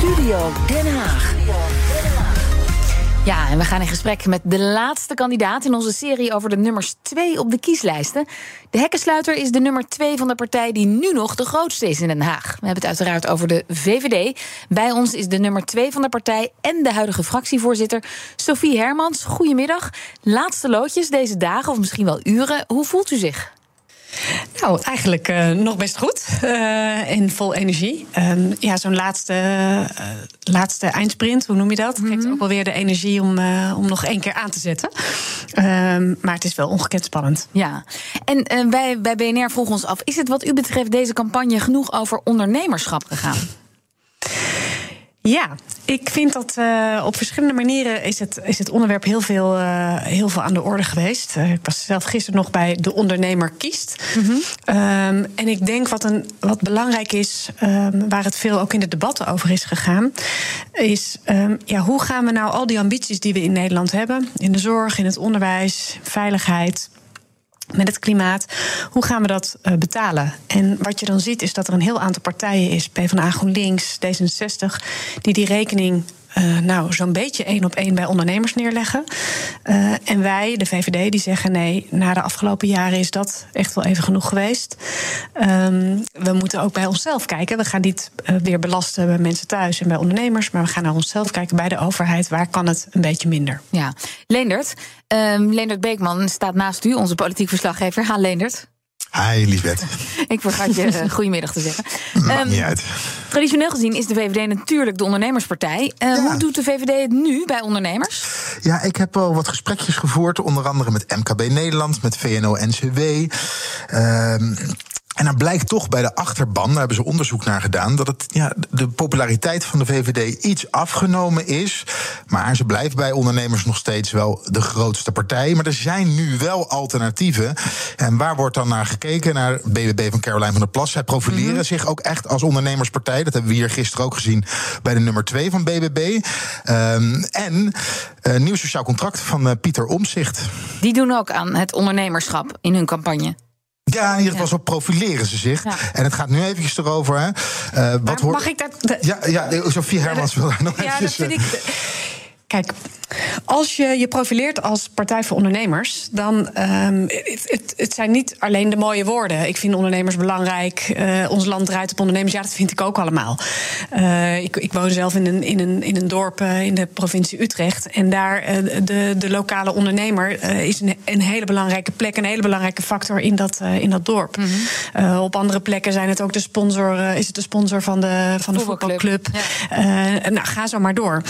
Studio Den Haag. Ja, en we gaan in gesprek met de laatste kandidaat in onze serie over de nummers 2 op de kieslijsten. De hekkensluiter is de nummer 2 van de partij die nu nog de grootste is in Den Haag. We hebben het uiteraard over de VVD. Bij ons is de nummer 2 van de partij en de huidige fractievoorzitter Sophie Hermans. Goedemiddag. Laatste loodjes deze dagen of misschien wel uren. Hoe voelt u zich? Nou, eigenlijk uh, nog best goed. Uh, en vol energie. Um, ja, zo'n laatste, uh, laatste eindsprint, hoe noem je dat? Geeft ook wel weer de energie om, om nog één keer aan te zetten. Um, maar het is wel ongekend spannend. Ja, en wij bij BNR vroegen ons af: is het wat u betreft deze campagne genoeg over ondernemerschap gegaan? Ja, ik vind dat uh, op verschillende manieren is het, is het onderwerp heel veel, uh, heel veel aan de orde geweest. Uh, ik was zelf gisteren nog bij De Ondernemer Kiest. Mm -hmm. um, en ik denk wat, een, wat belangrijk is, um, waar het veel ook in de debatten over is gegaan, is um, ja, hoe gaan we nou al die ambities die we in Nederland hebben, in de zorg, in het onderwijs, veiligheid met het klimaat. Hoe gaan we dat uh, betalen? En wat je dan ziet is dat er een heel aantal partijen is, PvdA, GroenLinks, D66, die die rekening uh, nou, zo'n beetje één op één bij ondernemers neerleggen. Uh, en wij, de VVD, die zeggen nee, na de afgelopen jaren is dat echt wel even genoeg geweest. Um, we moeten ook bij onszelf kijken. We gaan niet uh, weer belasten bij mensen thuis en bij ondernemers, maar we gaan naar onszelf kijken bij de overheid. Waar kan het een beetje minder? Ja, Leendert. Um, Leendert Beekman staat naast u, onze politiek verslaggever. Ha, Leendert. Hi, Lisbeth. Ik vergat je uh, goedemiddag te zeggen. Maakt um, niet uit. Traditioneel gezien is de VVD natuurlijk de ondernemerspartij. Uh, ja. Hoe doet de VVD het nu bij ondernemers? Ja, ik heb al wat gesprekjes gevoerd, onder andere met MKB Nederland, met VNO-NCW. Um, en dan blijkt toch bij de achterban, daar hebben ze onderzoek naar gedaan, dat het, ja, de populariteit van de VVD iets afgenomen is. Maar ze blijft bij ondernemers nog steeds wel de grootste partij. Maar er zijn nu wel alternatieven. En waar wordt dan naar gekeken? Naar BBB van Caroline van der Plas. Zij profileren mm -hmm. zich ook echt als ondernemerspartij. Dat hebben we hier gisteren ook gezien bij de nummer 2 van BBB. Um, en uh, nieuw sociaal contract van uh, Pieter Omzicht. Die doen ook aan het ondernemerschap in hun campagne. Ja, in ieder geval zo profileren ze zich. En het gaat nu eventjes erover. Hè. Uh, wat mag ik dat... Ja, ja, Sophie Hermans wil daar nog ja, eventjes... Dat vind ik... Kijk, als je je profileert als Partij voor Ondernemers, dan um, het, het, het zijn niet alleen de mooie woorden. Ik vind ondernemers belangrijk. Uh, ons land draait op ondernemers. Ja, dat vind ik ook allemaal. Uh, ik, ik, woon zelf in een, in een, in een dorp uh, in de provincie Utrecht. En daar de, de lokale ondernemer is een, een, hele belangrijke plek, een hele belangrijke factor in dat, in dat dorp. Mm -hmm. op andere plekken zijn het ook de sponsor, is het de sponsor van de, van de voetbalclub. Ja. nou, ga zo maar door.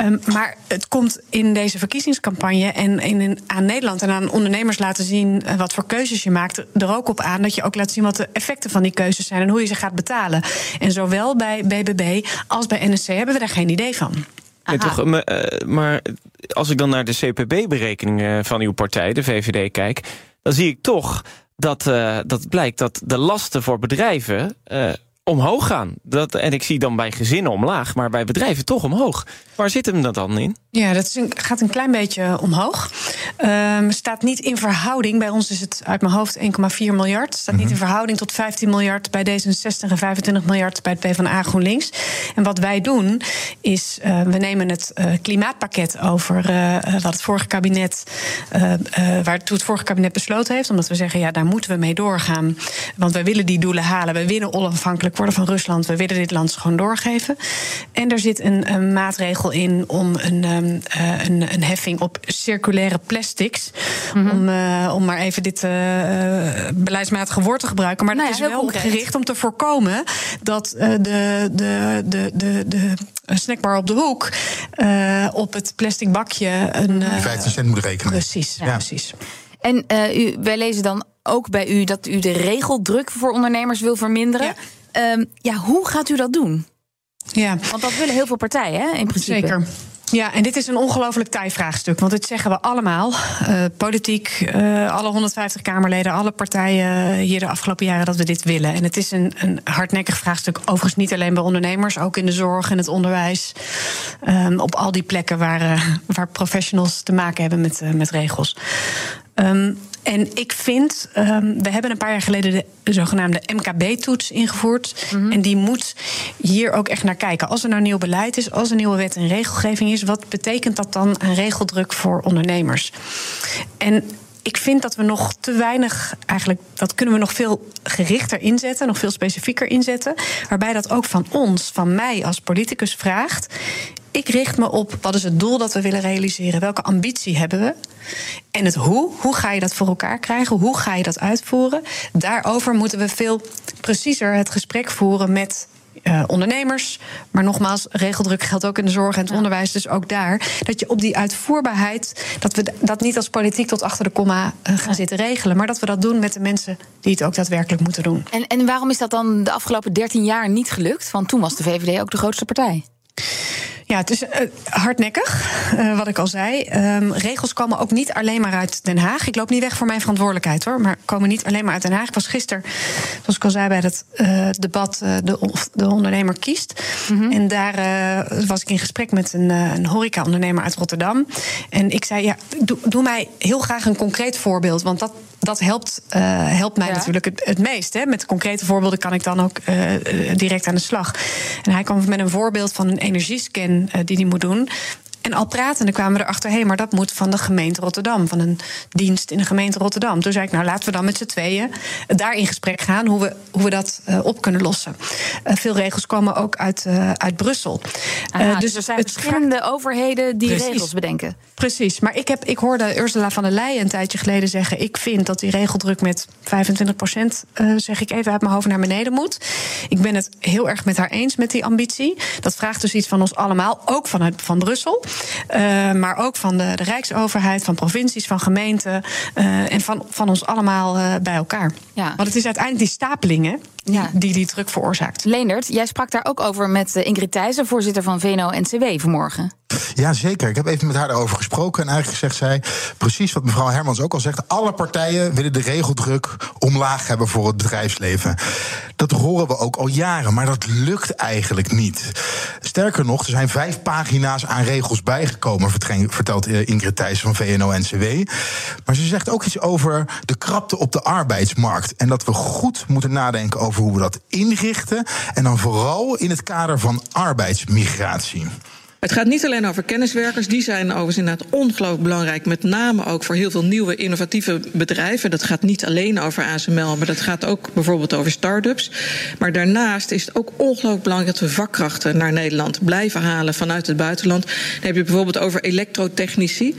Um, maar het komt in deze verkiezingscampagne en in, aan Nederland en aan ondernemers laten zien wat voor keuzes je maakt, er ook op aan dat je ook laat zien wat de effecten van die keuzes zijn en hoe je ze gaat betalen. En zowel bij BBB als bij NSC hebben we daar geen idee van. Ja, toch, maar als ik dan naar de CPB-berekeningen van uw partij, de VVD, kijk, dan zie ik toch dat, uh, dat blijkt dat de lasten voor bedrijven uh, omhoog gaan. Dat, en ik zie dan bij gezinnen omlaag, maar bij bedrijven toch omhoog. Waar zit hem dat dan in? Ja, dat een, gaat een klein beetje omhoog. Um, staat niet in verhouding. Bij ons is het uit mijn hoofd 1,4 miljard. Staat mm -hmm. niet in verhouding tot 15 miljard bij D66 en 25 miljard bij het PvdA GroenLinks. En wat wij doen is, uh, we nemen het uh, klimaatpakket over uh, wat het vorige kabinet, waartoe het vorige kabinet besloten heeft. Omdat we zeggen, ja, daar moeten we mee doorgaan. Want wij willen die doelen halen. We willen onafhankelijk worden van Rusland. We willen dit land gewoon doorgeven. En er zit een, een maatregel in om een, um, een, een, heffing op circulaire plastics. Mm -hmm. om, uh, om maar even dit uh, beleidsmatige woord te gebruiken. Maar nou dat ja, is wel gericht om te voorkomen dat uh, de, de, de, de, de snackbar op de hoek op het plastic bakje een. 15 cent moet rekenen. Precies, ja, ja. precies. En u, wij lezen dan ook bij u dat u de regeldruk voor ondernemers wil verminderen. Ja, um, ja hoe gaat u dat doen? Ja. Want dat willen heel veel partijen, hè, in principe. Zeker. Ja, en dit is een ongelooflijk taai vraagstuk. Want dit zeggen we allemaal. Uh, politiek, uh, alle 150 Kamerleden, alle partijen hier de afgelopen jaren dat we dit willen. En het is een, een hardnekkig vraagstuk. Overigens niet alleen bij ondernemers, ook in de zorg en het onderwijs. Um, op al die plekken waar, uh, waar professionals te maken hebben met, met regels. Um, En ik vind, um, we hebben een paar jaar geleden de zogenaamde MKB-toets ingevoerd. Mhm. En die moet hier ook echt naar kijken. Als er nou nieuw beleid is, als er nieuwe wet en regelgeving is, wat betekent dat dan aan regeldruk voor ondernemers? En ik vind dat we nog te weinig, eigenlijk, dat kunnen we nog veel gerichter inzetten, nog veel specifieker inzetten. Waarbij dat ook van ons, van mij als politicus vraagt. Ik richt me op wat is het doel dat we willen realiseren? Welke ambitie hebben we? En het hoe, hoe ga je dat voor elkaar krijgen? Hoe ga je dat uitvoeren? Daarover moeten we veel preciezer het gesprek voeren met uh, ondernemers. Maar nogmaals, regeldruk geldt ook in de zorg en het onderwijs. Dus ook daar. Dat je op die uitvoerbaarheid. dat we dat niet als politiek tot achter de komma uh, gaan zitten regelen. Maar dat we dat doen met de mensen die het ook daadwerkelijk moeten doen. En, en waarom is dat dan de afgelopen 13 jaar niet gelukt? Want toen was de VVD ook de grootste partij. Ja, het is uh, hardnekkig, uh, wat ik al zei. Um, regels komen ook niet alleen maar uit Den Haag. Ik loop niet weg voor mijn verantwoordelijkheid hoor, maar komen niet alleen maar uit Den Haag. Ik was gisteren, zoals ik al zei bij het uh, debat, de, de ondernemer kiest. Mm -hmm. En daar was ik in gesprek met een, een horeca-ondernemer uit Rotterdam. En ik zei: Ja, doe, doe mij heel graag een concreet voorbeeld, want dat, dat helpt, helpt mij ja. natuurlijk het, het meest. Hè. Met concrete voorbeelden kan ik dan ook direct aan de slag. En hij kwam met een voorbeeld van een energiescan uh, die hij moet doen. En al pratende kwamen we erachter, hé, hey, maar dat moet van de gemeente Rotterdam, van een dienst in de gemeente Rotterdam. Toen zei ik, nou laten we dan met z'n tweeën daar in gesprek gaan hoe we, hoe we dat uh, op kunnen lossen. Uh, veel regels komen ook uit, uh, uit Brussel. Aha, dus er zijn verschillende overheden die Precies. regels bedenken. Precies, maar ik, heb, ik hoorde Ursula van der Leyen een tijdje geleden zeggen: ik vind dat die regeldruk met 25 procent, zeg ik even uit mijn hoofd, naar beneden moet. Ik ben het heel erg met haar eens met die ambitie. Dat vraagt dus iets van ons allemaal, ook vanuit van Brussel. Uh, maar ook van de, de, Rijksoverheid, van provincies, van gemeenten uh, en van, van ons allemaal uh, bij elkaar. Ja. Want het is uiteindelijk die stapelingen ja. die die druk veroorzaakt. Leendert, jij sprak daar ook over met Ingrid Thijssen, voorzitter van VNO-NCW vanmorgen. Ja, zeker. Ik heb even met haar daarover gesproken. En eigenlijk zegt zij precies wat mevrouw Hermans ook al zegt. Alle partijen willen de regeldruk omlaag hebben voor het bedrijfsleven. Dat horen we ook al jaren, maar dat lukt eigenlijk niet. Sterker nog, er zijn vijf pagina's aan regels bijgekomen, vertelt Ingrid Thijssen van VNO-NCW. Maar ze zegt ook iets over de krapte op de arbeidsmarkt. En dat we goed moeten nadenken over hoe we dat inrichten. En dan vooral in het kader van arbeidsmigratie. Het gaat niet alleen over kenniswerkers. Die zijn overigens inderdaad ongelooflijk belangrijk. Met name ook voor heel veel nieuwe innovatieve bedrijven. Dat gaat niet alleen over ASML, maar dat gaat ook bijvoorbeeld over start-ups. Maar daarnaast is het ook ongelooflijk belangrijk dat we vakkrachten naar Nederland blijven halen vanuit het buitenland. Dan heb je bijvoorbeeld over elektrotechnici.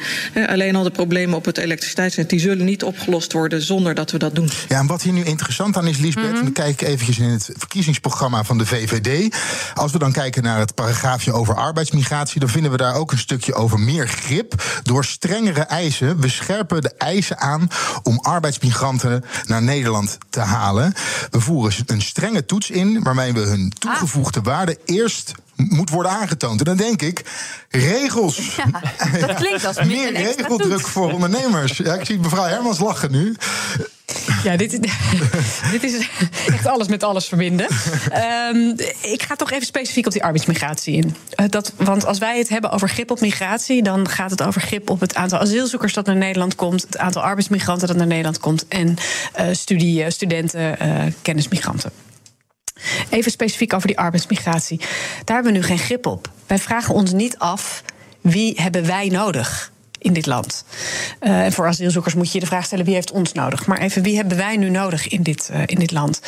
Alleen al de problemen op het elektriciteitsnet die zullen niet opgelost worden zonder dat we dat doen. Ja, en wat hier nu interessant aan is, Lisbeth, mm -hmm. dan kijk ik eventjes in het verkiezingsprogramma van de VVD. Als we dan kijken naar het paragraafje over arbeidsmigratie dan vinden we daar ook een stukje over meer grip. Door strengere eisen. We scherpen de eisen aan om arbeidsmigranten naar Nederland te halen. We voeren een strenge toets in waarmee we hun toegevoegde ah. waarde eerst moet worden aangetoond. En dan denk ik, regels. Ja, dat klinkt als meer regeldruk voor ondernemers. Ja, ik zie mevrouw Hermans lachen nu. Ja, dit, dit is echt alles met alles verbinden. Um, ik ga toch even specifiek op die arbeidsmigratie in. Uh, dat, want als wij het hebben over grip op migratie, dan gaat het over grip op het aantal asielzoekers dat naar Nederland komt, het aantal arbeidsmigranten dat naar Nederland komt en uh, studie, studenten, uh, kennismigranten. Even specifiek over die arbeidsmigratie. Daar hebben we nu geen grip op. Wij vragen ons niet af wie hebben wij nodig in dit land. Uh, en voor asielzoekers moet je je de vraag stellen: wie heeft ons nodig? Maar even, wie hebben wij nu nodig in dit, uh, in dit land?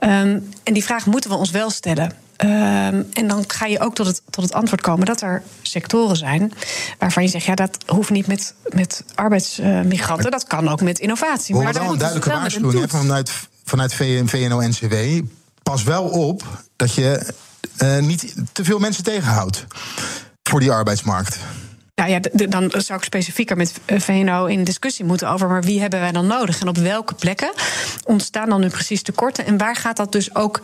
Um, en die vraag moeten we ons wel stellen. Um, en dan ga je ook tot het, tot het antwoord komen dat er sectoren zijn waarvan je zegt: ja, dat hoeft niet met, met arbeidsmigranten, dat kan ook met innovatie. Maar, maar wel een duidelijke waarschuwing vanuit, vanuit VNO-NCW. Pas wel op dat je uh, niet te veel mensen tegenhoudt voor die arbeidsmarkt. Nou ja, dan zou ik specifieker met VNO in discussie moeten over. Maar wie hebben wij dan nodig? En op welke plekken ontstaan dan nu precies tekorten? En waar gaat dat dus ook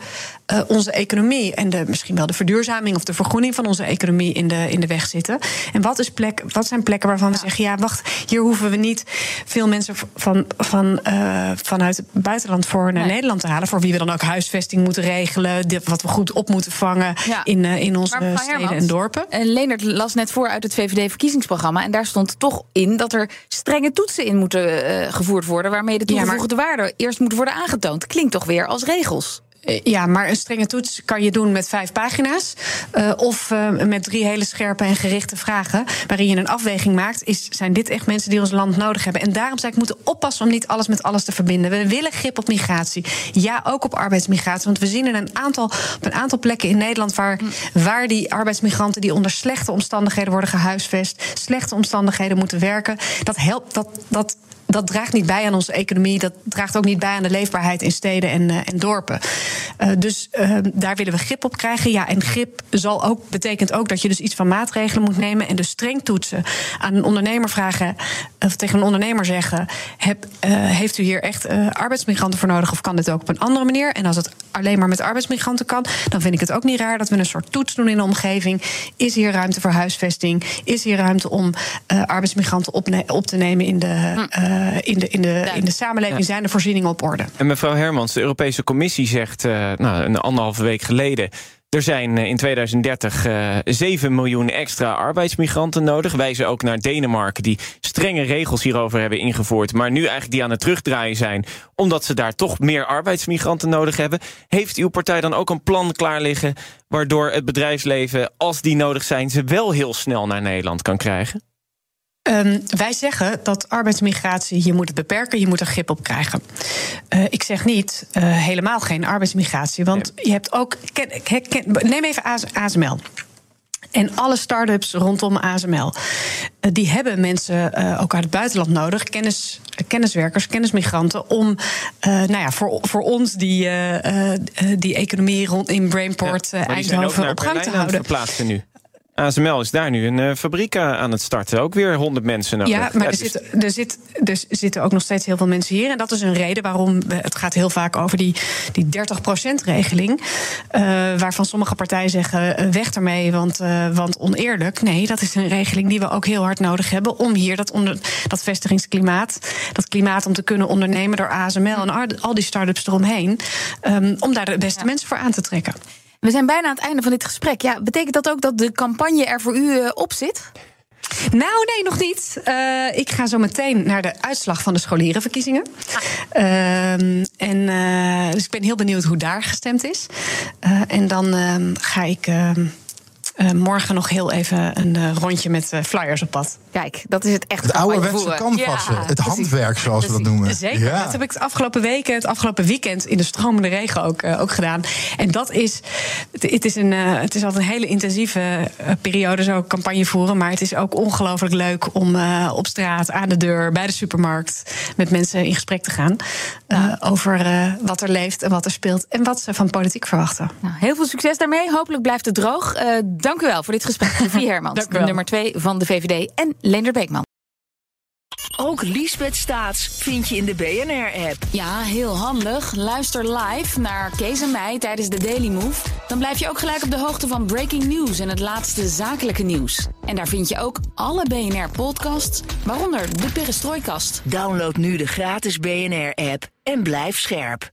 uh, onze economie en de, misschien wel de verduurzaming of de vergroening van onze economie in de, in de weg zitten? En wat, is plek, wat zijn plekken waarvan we zeggen: ja, wacht, hier hoeven we niet veel mensen van, van, uh, vanuit het buitenland voor naar nee. Nederland te halen. Voor wie we dan ook huisvesting moeten regelen. Wat we goed op moeten vangen ja. in, uh, in onze steden Hermans, en dorpen. En Leonard las net voor uit het VVD-verkiezingsplan verkiezingsprogramma. En daar stond toch in dat er strenge toetsen in moeten uh, gevoerd worden. waarmee de toegevoegde ja, maar... waarde eerst moet worden aangetoond. Klinkt toch weer als regels? Eh, ja, maar een strenge toets kan je doen met vijf pagina's. Uh, of uh, met drie hele scherpe en gerichte vragen. Waarin je een afweging maakt. Is, zijn dit echt mensen die ons land nodig hebben? En daarom zou ik moeten oppassen om niet alles met alles te verbinden. We willen grip op migratie. Ja, ook op arbeidsmigratie. Want we zien in een aantal, op een aantal plekken in Nederland. Waar, waar die arbeidsmigranten die onder slechte omstandigheden worden gehuisvest. slechte omstandigheden moeten werken. Dat helpt. Dat, dat dat draagt niet bij aan onze economie. Dat draagt ook niet bij aan de leefbaarheid in steden en, uh, en dorpen. Uh, dus uh, daar willen we grip op krijgen. Ja, en grip zal ook, betekent ook dat je dus iets van maatregelen moet nemen. En dus streng toetsen. Aan een ondernemer vragen, of tegen een ondernemer zeggen: heb, Heeft u hier echt arbeidsmigranten voor nodig? Of kan dit ook op een andere manier? En als het alleen maar met arbeidsmigranten kan, dan vind ik het ook niet raar dat we een soort toets doen in de omgeving. Is hier ruimte voor huisvesting? Is hier ruimte om arbeidsmigranten op, op te nemen in de. Uh, in, de, in, de, in de samenleving ja. zijn de voorzieningen op orde. En mevrouw Hermans, de Europese Commissie zegt uh, nou, een anderhalve week geleden. Er zijn in 2030 uh, 7 miljoen extra arbeidsmigranten nodig. Wijzen ook naar Denemarken, die strenge regels hierover hebben ingevoerd. Maar nu eigenlijk die aan het terugdraaien zijn. Omdat ze daar toch meer arbeidsmigranten nodig hebben. Heeft uw partij dan ook een plan klaar liggen. waardoor het bedrijfsleven, als die nodig zijn, ze wel heel snel naar Nederland kan krijgen? Um, wij zeggen dat arbeidsmigratie, je moet het beperken, je moet er grip op krijgen. Uh, ik zeg niet uh, helemaal geen arbeidsmigratie, want nee. je hebt ook. Ken, ken, neem even ASML. En alle start-ups rondom ASML. Uh, die hebben mensen uh, ook uit het buitenland nodig. Kennis, kenniswerkers, kennismigranten. Om uh, nou ja, voor, voor ons die, die economie rond in Brainport ja, Eindhoven op gang te houden. Verplaatsen nu. ASML is daar nu een uh, fabriek aan het starten. Ook weer 100 mensen nodig. Ja, maar er, zit, er, zit, er zitten ook nog steeds heel veel mensen hier. En dat is een reden waarom we, het gaat heel vaak over die, die 30%-regeling. Uh, waarvan sommige partijen zeggen: weg ermee, want, want oneerlijk. Nee, dat is een regeling die we ook heel hard nodig hebben. om hier dat, onder, dat vestigingsklimaat, dat klimaat om te kunnen ondernemen door ASML en al, al die start-ups eromheen. Um, om daar de beste ja. mensen voor aan te trekken. We zijn bijna aan het einde van dit gesprek. Ja, betekent dat ook dat de campagne er voor u uh, op zit? Nou, nee, nog niet. Uh, ik ga zo meteen naar de uitslag van de scholierenverkiezingen. Uh, en, uh, dus ik ben heel benieuwd hoe daar gestemd is. En dan ehm, ga ik ehm, uh, morgen nog heel even een uh, rondje met uh, flyers op pad. Kijk, dat is het echt. Het ouderwetse canvassen, ja, het handwerk zoals precies. we dat noemen. Zeker, ja. dat heb ik de afgelopen weken, het afgelopen weekend in de stromende regen ook, ook gedaan. En dat is, het is, een, het is altijd een hele intensieve periode zo campagne voeren. Maar het is ook ongelooflijk leuk om op straat, aan de deur, bij de supermarkt met mensen in gesprek te gaan. over wat er leeft en wat er speelt en wat ze van politiek verwachten. Nou, heel veel succes daarmee. Hopelijk blijft het droog. Dank u wel voor dit gesprek. Sofie Hermans, nummer 2 van de VVD. En Leender Beekman. Ook Liesbeth Staats vind je in de BNR-app. Ja, heel handig. Luister live naar Kees en mij tijdens de Daily Move. Dan blijf je ook gelijk op de hoogte van breaking news en het laatste zakelijke nieuws. En daar vind je ook alle BNR-podcasts, waaronder de Perestrooikast. Download nu de gratis BNR-app en blijf scherp.